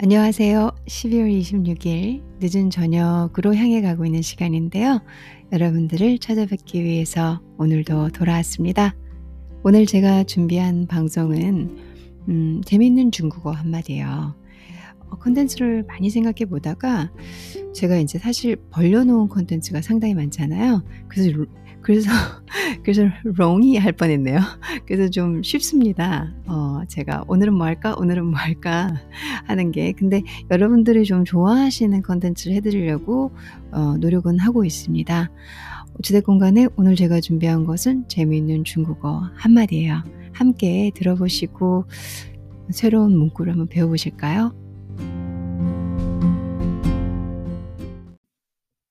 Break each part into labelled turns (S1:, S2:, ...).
S1: 안녕하세요. 12월 26일 늦은 저녁으로 향해 가고 있는 시간인데요. 여러분들을 찾아뵙기 위해서 오늘도 돌아왔습니다. 오늘 제가 준비한 방송은 음, 재밌는 중국어 한마디예요. 어, 컨텐츠를 많이 생각해 보다가 제가 이제 사실 벌려놓은 컨텐츠가 상당히 많잖아요. 그래서 그래서 그래서 롱이 할 뻔했네요. 그래서 좀 쉽습니다. 어, 제가 오늘은 뭐 할까, 오늘은 뭐 할까 하는 게 근데 여러분들이 좀 좋아하시는 컨텐츠를 해드리려고 어, 노력은 하고 있습니다. 어찌됐건 간에 오늘 제가 준비한 것은 재미있는 중국어 한마디예요. 함께 들어보시고 새로운 문구를 한번 배워보실까요?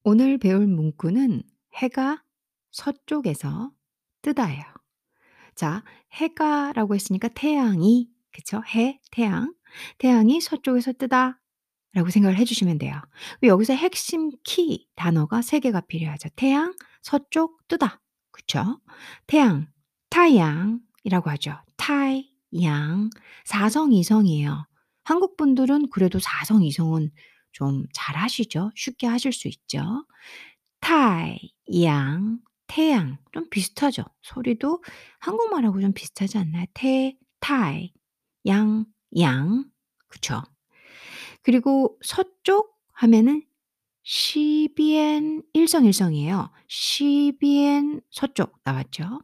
S1: 오늘 배울 문구는 해가 서쪽에서 뜨다예요. 자, 해가라고 했으니까 태양이, 그쵸? 해, 태양. 태양이 서쪽에서 뜨다. 라고 생각을 해주시면 돼요. 여기서 핵심 키 단어가 세 개가 필요하죠. 태양, 서쪽, 뜨다. 그쵸? 태양, 타양이라고 하죠. 타양. 사성, 이성이에요. 한국 분들은 그래도 사성, 이성은 좀 잘 하시죠? 쉽게 하실 수 있죠. 타양, 태양 좀 비슷하죠. 소리도 한국말하고 좀 비슷하지 않나요? 태, 타이, 양, 양. 그쵸? 그리고 서쪽 하면은 시비엔 일성일성이에요. 시비엔 서쪽 나왔죠.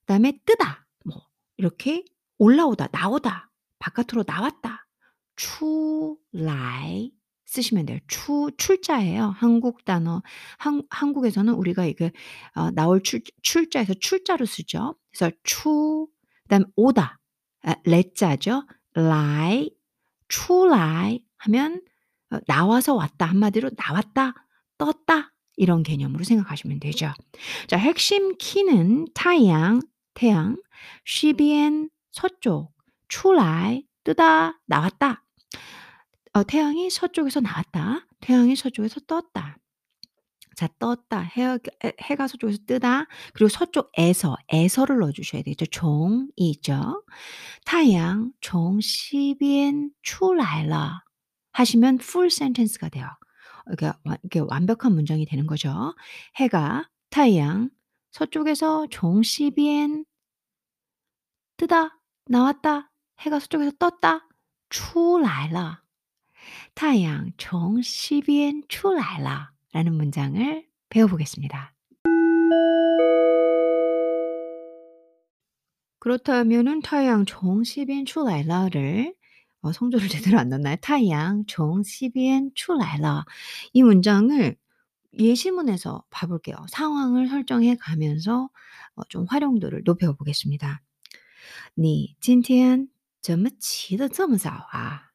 S1: 그다음에 뜨다. 뭐 이렇게 올라오다, 나오다, 바깥으로 나왔다. 추라이 쓰시면 돼요. 추 출자예요. 한국 단어 한 한국에서는 우리가 이게 어 나올 출 출자에서 출자로 쓰죠. 그래서 추 그다음에 오다 아 레자죠. 라 추라이 하면 어 나와서 왔다 한마디로 나왔다, 떴다 이런 개념으로 생각하시면 되죠. 자 핵심 키는 타양, 태양, 쉬비엔 서쪽, 추라이 뜨다, 나왔다. 어, 태양이 서쪽에서 나왔다. 태양이 서쪽에서 떴다. 자, 떴다. 해, 해가 서쪽에서 뜨다. 그리고 서쪽에서, 에서를 넣어주셔야 되죠. 종이죠. 타양, 종, 시비엔, 출라라 하시면 풀 센텐스가 돼요. 이렇게, 이렇게 완벽한 문장이 되는 거죠. 해가, 타양, 서쪽에서 종, 시비엔, 뜨다, 나왔다. 해가 서쪽에서 떴다. 출라라 太阳从西边出来了라는 문장을 배워보겠습니다. 그렇다면은 太阳从西边出来了를 어, 성조를 제대로 안 넣나요? 太阳从西边出来了이 문장을 예시문에서 봐볼게요. 상황을 설정해 가면서 어, 좀 활용도를 높여 보겠습니다. 你今天怎么起得这么早啊?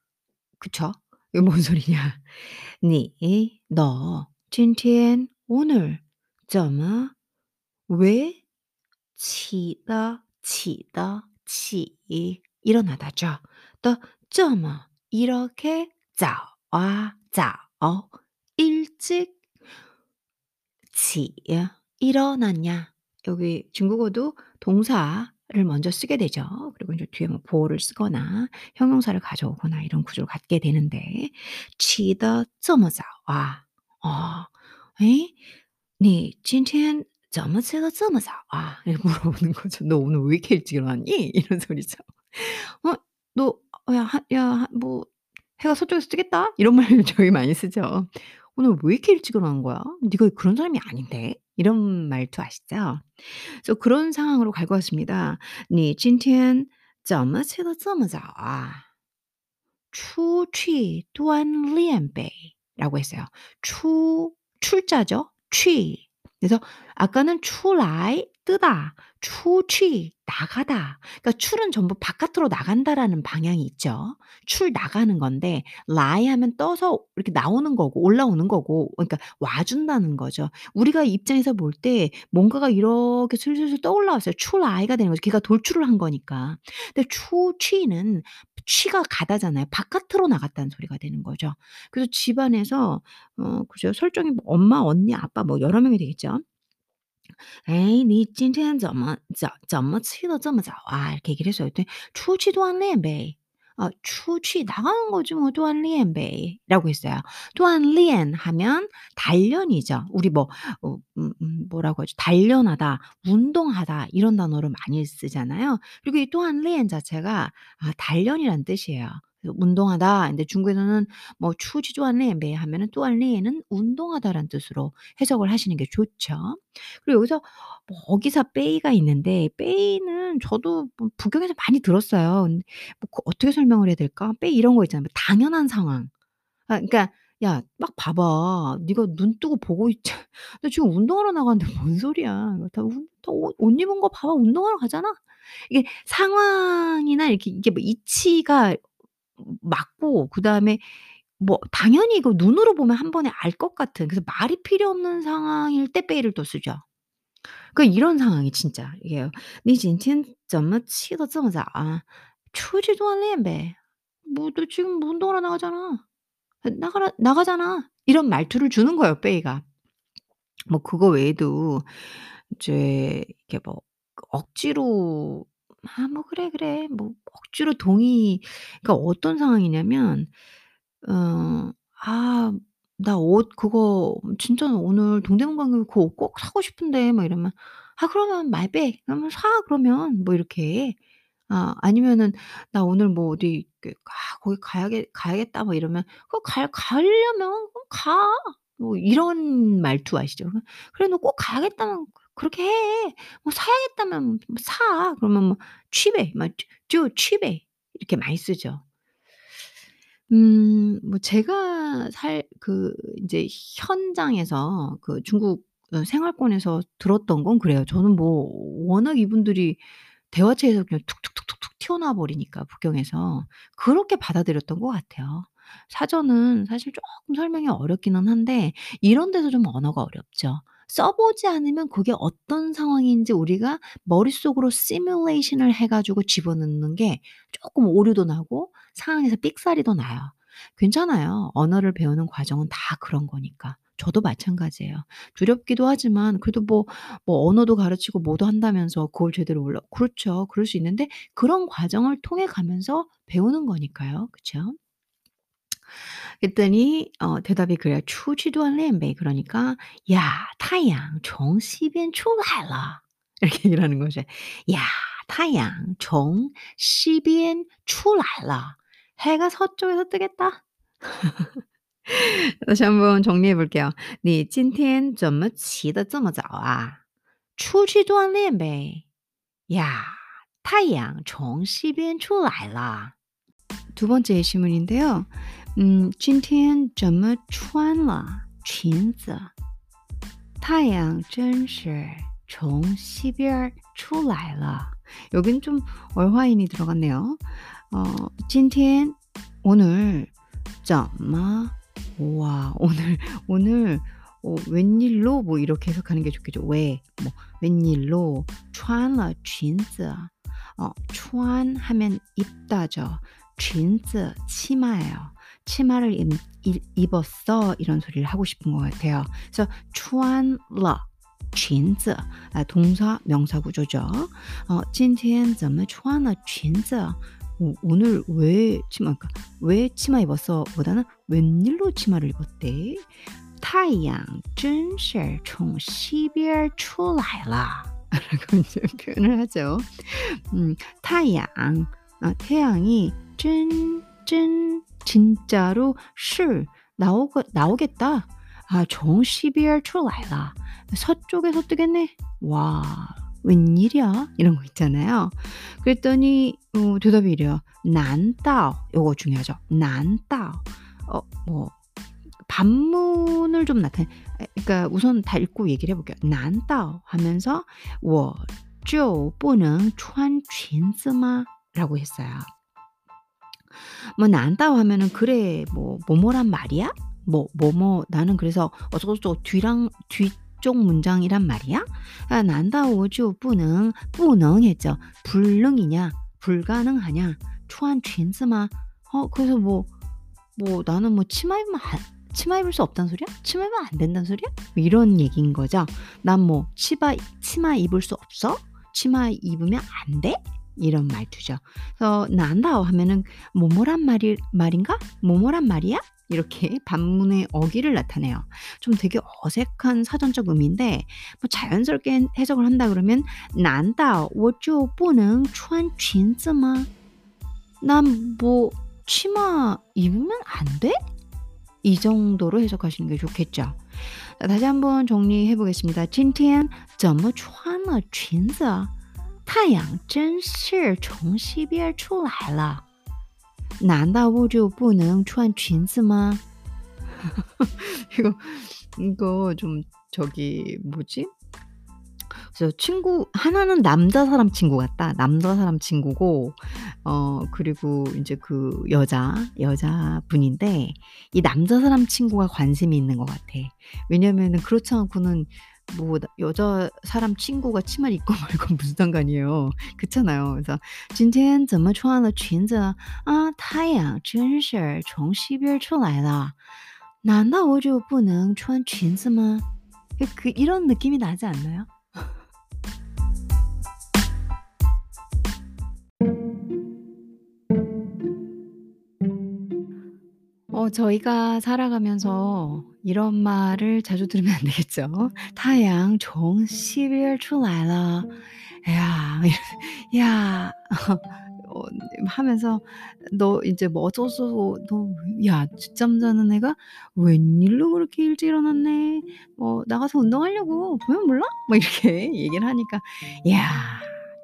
S1: 그쵸? 이게 뭔 소리냐? 你너今天 오늘 怎么왜 起的起的起 일어나다죠. 또怎么 이렇게 早啊早 일찍 起 일어났냐? 여기 중국어도 동사 를 먼저 쓰게 되죠. 그리고 이제 뒤에 뭐 보호를 쓰거나 형용사를 가져오거나 이런 구조를 갖게 되는데 치더 쩌머자 와. 어. 에? 네, 今天 점어체가 점어자 와. 이렇게 물어보는 거죠. 너 오늘 왜 이렇게 일찍 일어났니? 이런 소리죠. 어, 너 야, 야, 뭐 해가 서쪽에서 뜨겠다? 이런 말 저희 많이 쓰죠. 오늘 왜 이렇게 일찍 일어난 거야? 네가 그런 사람이 아닌데? 이런 말투 아시죠? 그래서 그런 상황으로 갈것 같습니다. 你今天怎么起得这么早啊?出去锻炼呗라고 했어요. 추 출자죠. 취. 그래서 아까는 出来 뜨다, 추취 나가다. 그러니까 출은 전부 바깥으로 나간다라는 방향이 있죠. 출 나가는 건데 lie 하면 떠서 이렇게 나오는 거고 올라오는 거고 그러니까 와 준다는 거죠. 우리가 입장에서 볼 때 뭔가가 이렇게 슬슬슬 떠올라왔어요. 출lie가 되는 거죠. 걔가 돌출을 한 거니까. 근데 추취는 취가 가다잖아요. 바깥으로 나갔다는 소리가 되는 거죠. 그래서 집안에서 어 그죠. 설정이 뭐 엄마, 언니, 아빠 뭐 여러 명이 되겠죠. 哎，你今天怎么早怎么起得这么早啊？이렇게 얘기를 했어요. 그랬더니 出去锻炼呗. 어, 出去 나가는 거지 뭐 锻炼呗라고 했어요. 锻炼 하면 단련이죠. 우리 뭐 어, 음, 음, 뭐라고 하죠? 단련하다, 운동하다 이런 단어를 많이 쓰잖아요. 그리고 이 锻炼 자체가 아, 단련이란 뜻이에요. 운동하다. 근데 중국에서는 뭐 出去锻炼呗 하면은 锻炼는 운동하다란 뜻으로 해석을 하시는 게 좋죠. 그리고 여기서 뭐 먹이사 빼이가 있는데 빼이는 저도 뭐 북경에서 많이 들었어요. 뭐그 어떻게 설명을 해야 될까? 빼이 이런 거 있잖아요. 뭐 당연한 상황. 아 그러니까 "야 막 봐 봐. 네가 눈 뜨고 보고 있자 나 지금 운동하러 나가는데 뭔 소리야. 다 운 다 옷 옷 입은 거 봐 봐. 운동하러 가잖아." 이게 상황이나 이렇게 이게 뭐 이치가 맞고 그다음에 뭐 당연히 이거 눈으로 보면 한 번에 알 것 같은 그래서 말이 필요 없는 상황일 때 빼이를 또 쓰죠. 그 이런 상황이 진짜 이게요. "你今天怎么起得这么早啊？出去锻炼呗." "뭐 너 지금 운동하러 나가잖아. 나가라 나가잖아." 이런 말투를 주는 거예요 빼이가. 뭐 그거 외에도 이제 이렇게 뭐 그 억지로 "아 뭐 그래, 그래." 뭐 억지로 동의 그러니까 어떤 상황이냐면 어 "아 "나 옷 그거 진짜 오늘 동대문간 가서 그거 꼭 사고 싶은데." 막 이러면 "아 그러면 말 빼. 그러면 사 그러면." 뭐 이렇게. 아 아니면은 "나 오늘 뭐 어디 그 아 거기 가야겠 가야겠다." 뭐 이러면 "그 갈 가려면 그럼 가." 뭐 이런 말투 아시죠? "그래 너 꼭 가야겠다면 그렇게 해. 뭐 사야겠다면 뭐 사." 그러면 뭐 취배. 막 "쯔 취배. 이렇게 많이 쓰죠. 음 뭐 제가 살 그 인제 현장에서 그 중국 어 생활권에서 들었던 건 그래요. 저는 뭐 워낙 이분들이 대화체에서 그냥 툭툭툭툭툭 튀어나와 버리니까 북경에서 그렇게 받아들였던 것 같아요. 사전은 사실 쪼끔 설명이 어렵기는 한데 이런 데서 좀 언어가 어렵죠. 써 보지 않으면 그게 어떤 상황인지 우리가 머릿속으로 시뮬레이션을 해 가지고 집어넣는 게 쪼끔 오류도 나고 상황에서 삑사리도 나요. 괜찮아요. 언어를 배우는 과정은 다 그런 거니까. 저도 마찬가지예요. 두렵기도 하지만 그래도 뭐 뭐 언어도 가르치고 뭐도 한다면서 그걸 제대로 몰라 그렇죠. 그럴 수 있는데 그런 과정을 통해 가면서 배우는 거니까요. 그쵸? 그랬더니 어 대답이 그래요. 出去 锻炼呗. 그러니까 "야 太阳从西边出来了." 이렇게 얘기를 하는 거죠. "야 太阳从西边出来了." "해가 서쪽에서 뜨겠다." 다시 한번 정리해 볼게요. 你今天怎么起得这么早啊？出去锻炼呗。呀太阳从西边出来了。 두 번째 예시문인데요. 음 今天怎么穿了裙子？太阳真是从西边出来了. 여긴 좀 얼화인이 들어갔네요. 어 今天 오늘 怎么 우와 오늘 오늘 어 웬일로 뭐 이렇게 해석하는 게 좋겠죠. 왜 뭐 웬일로 穿了裙子 어 穿 하면 입다죠. 裙子 치마예요. 치마를 입 입 입었어 이런 소리를 하고 싶은 것 같아요. 그래서 穿了裙子 아 동사 명사 구조죠. 어 今天怎么穿了裙子 어 오늘 왜 치마 그러니까 "왜 치마 입었어?" 보다는 "웬일로 치마를 입었대?" 太阳真是从西边出来了 라고 이제 표현을 하죠. 음 太阳 어 태양이 真真 진짜로 是 나오거 나오겠다. 아 从西边出来了 서쪽에서 뜨겠네. 와 웬일이야? 이런 거 있잖아요. 그랬더니 어 대답이 이래요. 难道 요거 중요하죠. 难道 어 뭐 반문을 좀 나타내 에 그러니까 우선 다 읽고 얘기를 해 볼게요. 难道 하면서 我就不能穿裙子吗? 라고 했어요. 뭐 난다고 하면은 그래 뭐 뭐뭐란 말이야? 뭐 뭐뭐 나는 그래서 어쩌고저쩌고 뒤랑 뒤 쪽 문장이란 말이야? 아, 난다 오주 뿌능 뿌능 했죠. 불능이냐 불가능하냐 초한 쥔스마 어 그래서 뭐뭐 뭐 나는 뭐 치마 입으면 치마 입을 수 없단 소리야? 치마 입으면 안 된단 소리야? 뭐 이런 얘기인 거죠. 난 뭐 치마 치마 입을 수 없어? 치마 입으면 안 돼? 이런 말투죠. 그래서 난다 하면은 뭐뭐란 말이 말인가? 뭐뭐란 말이야? 이렇게 반문의 어기를 나타내요. 좀 되게 어색한 사전적 의미인데 뭐 자연스럽게 해석을 한다 그러면 난다 我就不能穿裙子吗? 난 뭐 치마 입으면 안 돼? 이 정도로 해석하시는 게 좋겠죠. 자, 다시 한번 정리해 보겠습니다. 今天怎么穿了裙子？ 太阳真是从西边出来了。难道我就不能穿裙子吗？ 이거 이거 좀 저기 뭐지? 그래서 친구 하나는 남자 사람 친구 같다. 남자 사람 친구고 어 그리고 인제 그 여자 여자분인데 이 남자 사람 친구가 관심이 있는 것 같아. 왜냐면은 그렇지 않고는 뭐 여자 사람 친구가 치마를 입고 말고 무슨 상관이에요. 그렇잖아요. 그래서 今天怎么穿了裙子啊？太阳真是从西边出来了。难道我就不能穿裙子吗？ 그 이런 느낌이 나지 않나요? 어 저희가 살아가면서 이런 말을 자주 들으면 안 되겠죠. 太阳从西边出来了. 야 야 어 하면서 너 인제 뭐 어쩌고 너 "야 늦잠 자는 애가 웬일로 그렇게 일찍 일어났네. 어 나가서 운동하려고. 보면 몰라?" 막 이렇게 얘기를 하니까 "야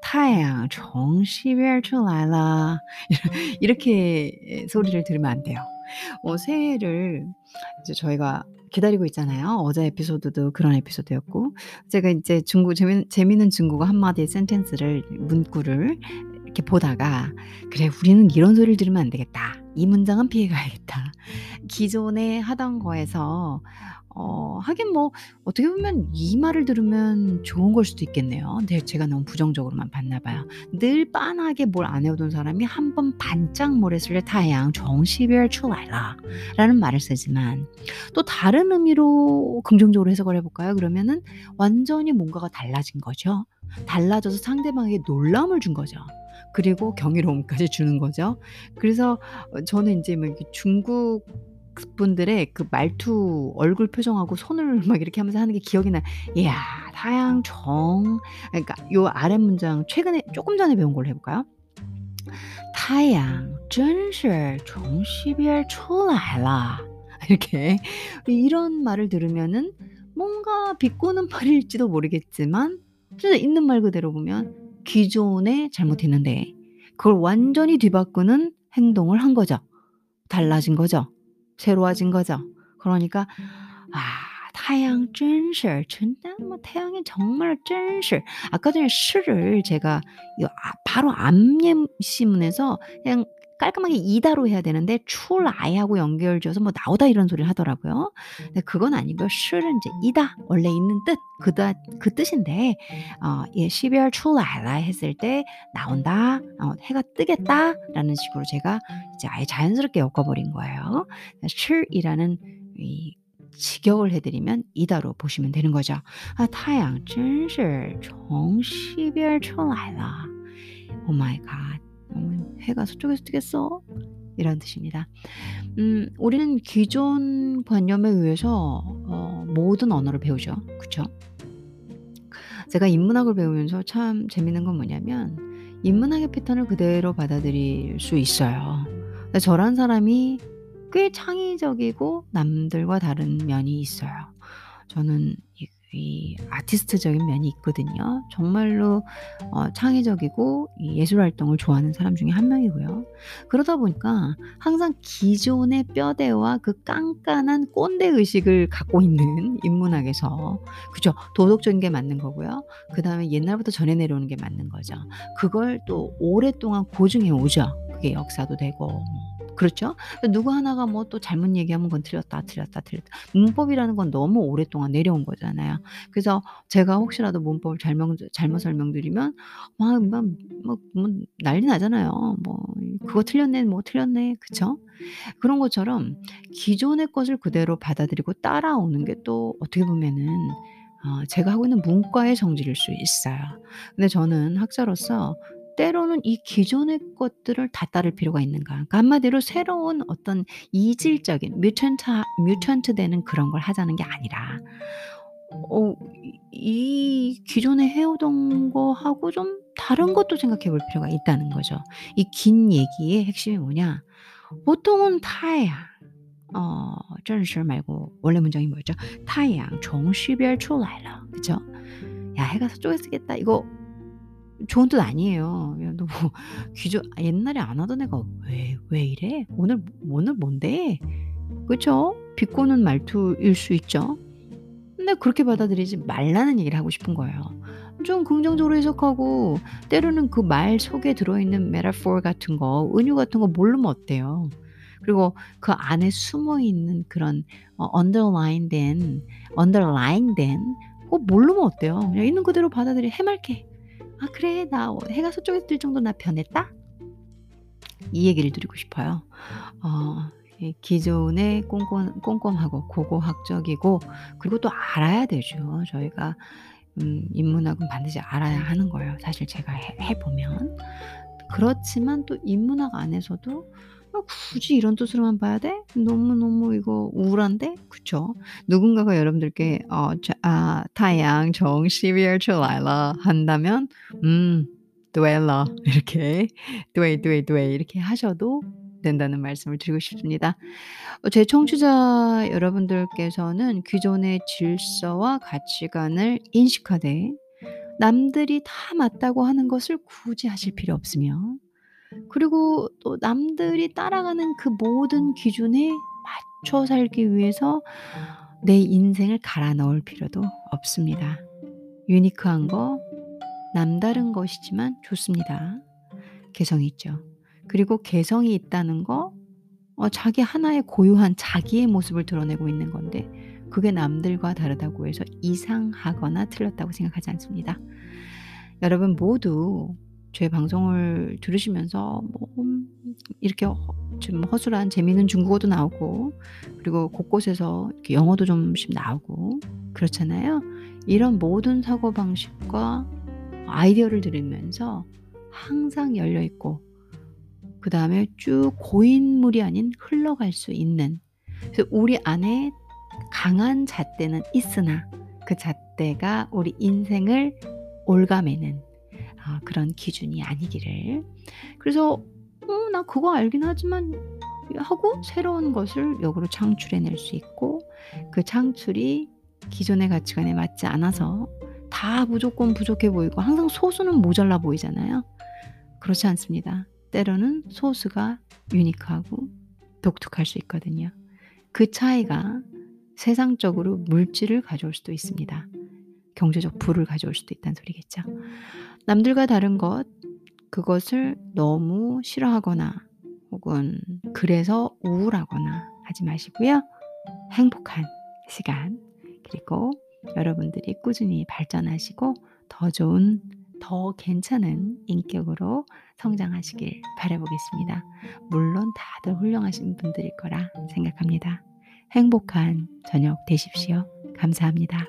S1: 太阳从西边出来了." 이렇게 소리를 들으면 안 돼요. 어 새해를 이제 저희가 기다리고 있잖아요. 어제 에피소드도 그런 에피소드였고 제가 인제 중국 재미 재미있는 중국어 한마디 센텐스를 문구를 이렇게 보다가 '그래 우리는 이런 소리를 들으면 안 되겠다. 이 문장은 피해 가야겠다.' 기존에 하던 거에서 어, 하긴 뭐 어떻게 보면 이 말을 들으면 좋은 걸 수도 있겠네요. 근데 제가 너무 부정적으로만 봤나 봐요. 늘 빤하게 뭘 안 해오던 사람이 한 번 반짝 모래슬레 타양 정시별 출라라 라는 말을 쓰지만 또 다른 의미로 긍정적으로 해석을 해볼까요? 그러면은 완전히 뭔가가 달라진 거죠. 달라져서 상대방에게 놀람을 준 거죠. 그리고 경이로움까지 주는 거죠. 그래서 저는 이제 뭐 중국 분들의 그 말투, 얼굴 표정하고 손을 막 이렇게 하면서 하는 게 기억이 나요. "이야太阳从" 그러니까 요 아랫 문장 최근에 쪼끔 전에 배운 걸로 해 볼까요? 太阳真是从西边出来了. 이렇게 이런 말을 들으면은 뭔가 비꼬는 말일지도 모르겠지만 진짜 있는 말 그대로 보면 기존에 잘못했는데 그걸 완전히 뒤바꾸는 행동을 한 거죠. 달라진 거죠. 새로워진 거죠. 그러니까 음. 아 태양 쩐실 진짜 뭐 태양이 정말 쩐실 아까 전에 실을 제가 아, 바로 암예신문에서 그냥 깔끔하게 이다로 해야 되는데 出来하고 연결 지어서 뭐 나오다 이런 소리를 하더라고요. 근데 그건 아니고요. 是는 인제 이다 원래 있는 뜻 그다 그 뜻인데 어 예 西边出来了 했을 때 나온다. 어 해가 뜨겠다라는 식으로 제가 이제 아예 자연스럽게 엮어 버린 거예요. 是이라는 이 직역을 해 드리면 이다로 보시면 되는 거죠. 아 太阳 真是从西边出来了. Oh my god. 어 '해가 서쪽에서 뜨겠어?' 이런 뜻입니다. 음 우리는 기존 관념에 의해서 어 모든 언어를 배우죠. 그쵸? 제가 인문학을 배우면서 참 재밌는 건 뭐냐면 인문학의 패턴을 그대로 받아들일 수 있어요. 저란 사람이 꽤 창의적이고 남들과 다른 면이 있어요. 저는 이이 아티스트적인 면이 있거든요. 정말로 어 창의적이고 이 예술 활동을 좋아하는 사람 중에 한 명이고요. 그러다 보니까 항상 기존의 뼈대와 그 깐깐한 꼰대 의식을 갖고 있는 인문학에서 그죠. 도덕적인 게 맞는 거고요. 그 다음에 옛날부터 전해 내려오는 게 맞는 거죠. 그걸 또 오랫동안 고증해 오죠. 그게 역사도 되고 뭐 그렇죠? 누구 하나가 뭐 또 잘못 얘기하면 그건 틀렸다, 틀렸다, 틀렸다. 문법이라는 건 너무 오랫동안 내려온 거잖아요. 그래서 제가 혹시라도 문법을 잘명 잘못 설명드리면 막 막 막 뭐 난리 나잖아요. 뭐 "그거 틀렸네." 뭐 "틀렸네." 그쵸? 그런 것처럼 기존의 것을 그대로 받아들이고 따라오는 게 또 어떻게 보면은 어 제가 하고 있는 문과의 성질일 수 있어요. 근데 저는 학자로서 때로는 이 기존의 것들을 다 따를 필요가 있는가. 그러니까 한마디로 새로운 어떤 이질적인 뮤턴트, 뮤턴트 되는 그런 걸 하자는 게 아니라 어, 이 기존에 해오던 거하고 좀 다른 것도 생각해 볼 필요가 있다는 거죠. 이 긴 얘기의 핵심이 뭐냐? 보통은 타야. 어, 전시 말고 원래 문장이 뭐였죠? 타양 종시별 출라라. 그죠? 야, 해가 서쪽에 쓰겠다. 이거 좋은 뜻 아니에요. 야 너뭐 기존 옛날에 안 하던 애가 "왜 왜 이래? 오늘 오늘 뭔데?" 그쵸? 비꼬는 말투일 수 있죠. 근데 그렇게 받아들이지 말라는 얘기를 하고 싶은 거예요. 좀 긍정적으로 해석하고 때로는 그 말 속에 들어있는 metaphor 같은 거, 은유 같은 거 모르면 어때요? 그리고 그 안에 숨어 있는 그런 어 underline 된 underlying 된 그거 모르면 어때요? 그냥 있는 그대로 받아들여 해맑게. ' 아 그래. 나 해가 서쪽에서 뜰 정도로 나 변했다.' 이 얘기를 드리고 싶어요. 어이 기존의 꼼꼼 꼼꼼하고 고고학적이고 그리고 또 알아야 되죠. 저희가 음 인문학은 반드시 알아야 하는 거예요 사실 제가 해 해 보면. 그렇지만 또 인문학 안에서도 ' 아 굳이 이런 뜻으로만 봐야 돼? 너무너무 이거 우울한데?' 그쵸? 누군가가 여러분들께 어 자 아 太阳从西边出来了 한다면 음 对了 이렇게 对对对 이렇게 하셔도 된다는 말씀을 드리고 싶습니다. 어 제 청취자 여러분들께서는 기존의 질서와 가치관을 인식하되 남들이 다 맞다고 하는 것을 굳이 하실 필요 없으며 그리고 또 남들이 따라가는 그 모든 기준에 맞춰 살기 위해서 내 인생을 갈아 넣을 필요도 없습니다. 유니크한 거 남다른 것이지만 좋습니다. 개성이 있죠. 그리고 개성이 있다는 거 어 자기 하나의 고유한 자기의 모습을 드러내고 있는 건데 그게 남들과 다르다고 해서 이상하거나 틀렸다고 생각하지 않습니다. 여러분 모두 제 방송을 들으시면서 뭐음 이렇게 허좀 허술한 재미있는 중국어도 나오고 그리고 곳곳에서 이렇게 영어도 좀씩 나오고 그렇잖아요. 이런 모든 사고 방식과 아이디어를 들으면서 항상 열려 있고 그 다음에 쭉 고인물이 아닌 흘러갈 수 있는 그래서 우리 안에 강한 잣대는 있으나 그 잣대가 우리 인생을 옭아매는 아 그런 기준이 아니기를. 그래서 '어 나 그거 알긴 하지만' 하고 새로운 것을 역으로 창출해 낼 수 있고 그 창출이 기존의 가치관에 맞지 않아서 다 무조건 부족해 보이고 항상 소수는 모자라 보이잖아요. 그렇지 않습니다. 때로는 소수가 유니크하고 독특할 수 있거든요. 그 차이가 세상적으로 물질을 가져올 수도 있습니다. 경제적 부를 가져올 수도 있다는 소리겠죠. 남들과 다른 것 그것을 너무 싫어하거나 혹은 그래서 우울하거나 하지 마시고요. 행복한 시간 그리고 여러분들이 꾸준히 발전하시고 더 좋은 더 괜찮은 인격으로 성장하시길 바라보겠습니다. 물론 다들 훌륭하신 분들일 거라 생각합니다. 행복한 저녁 되십시오. 감사합니다.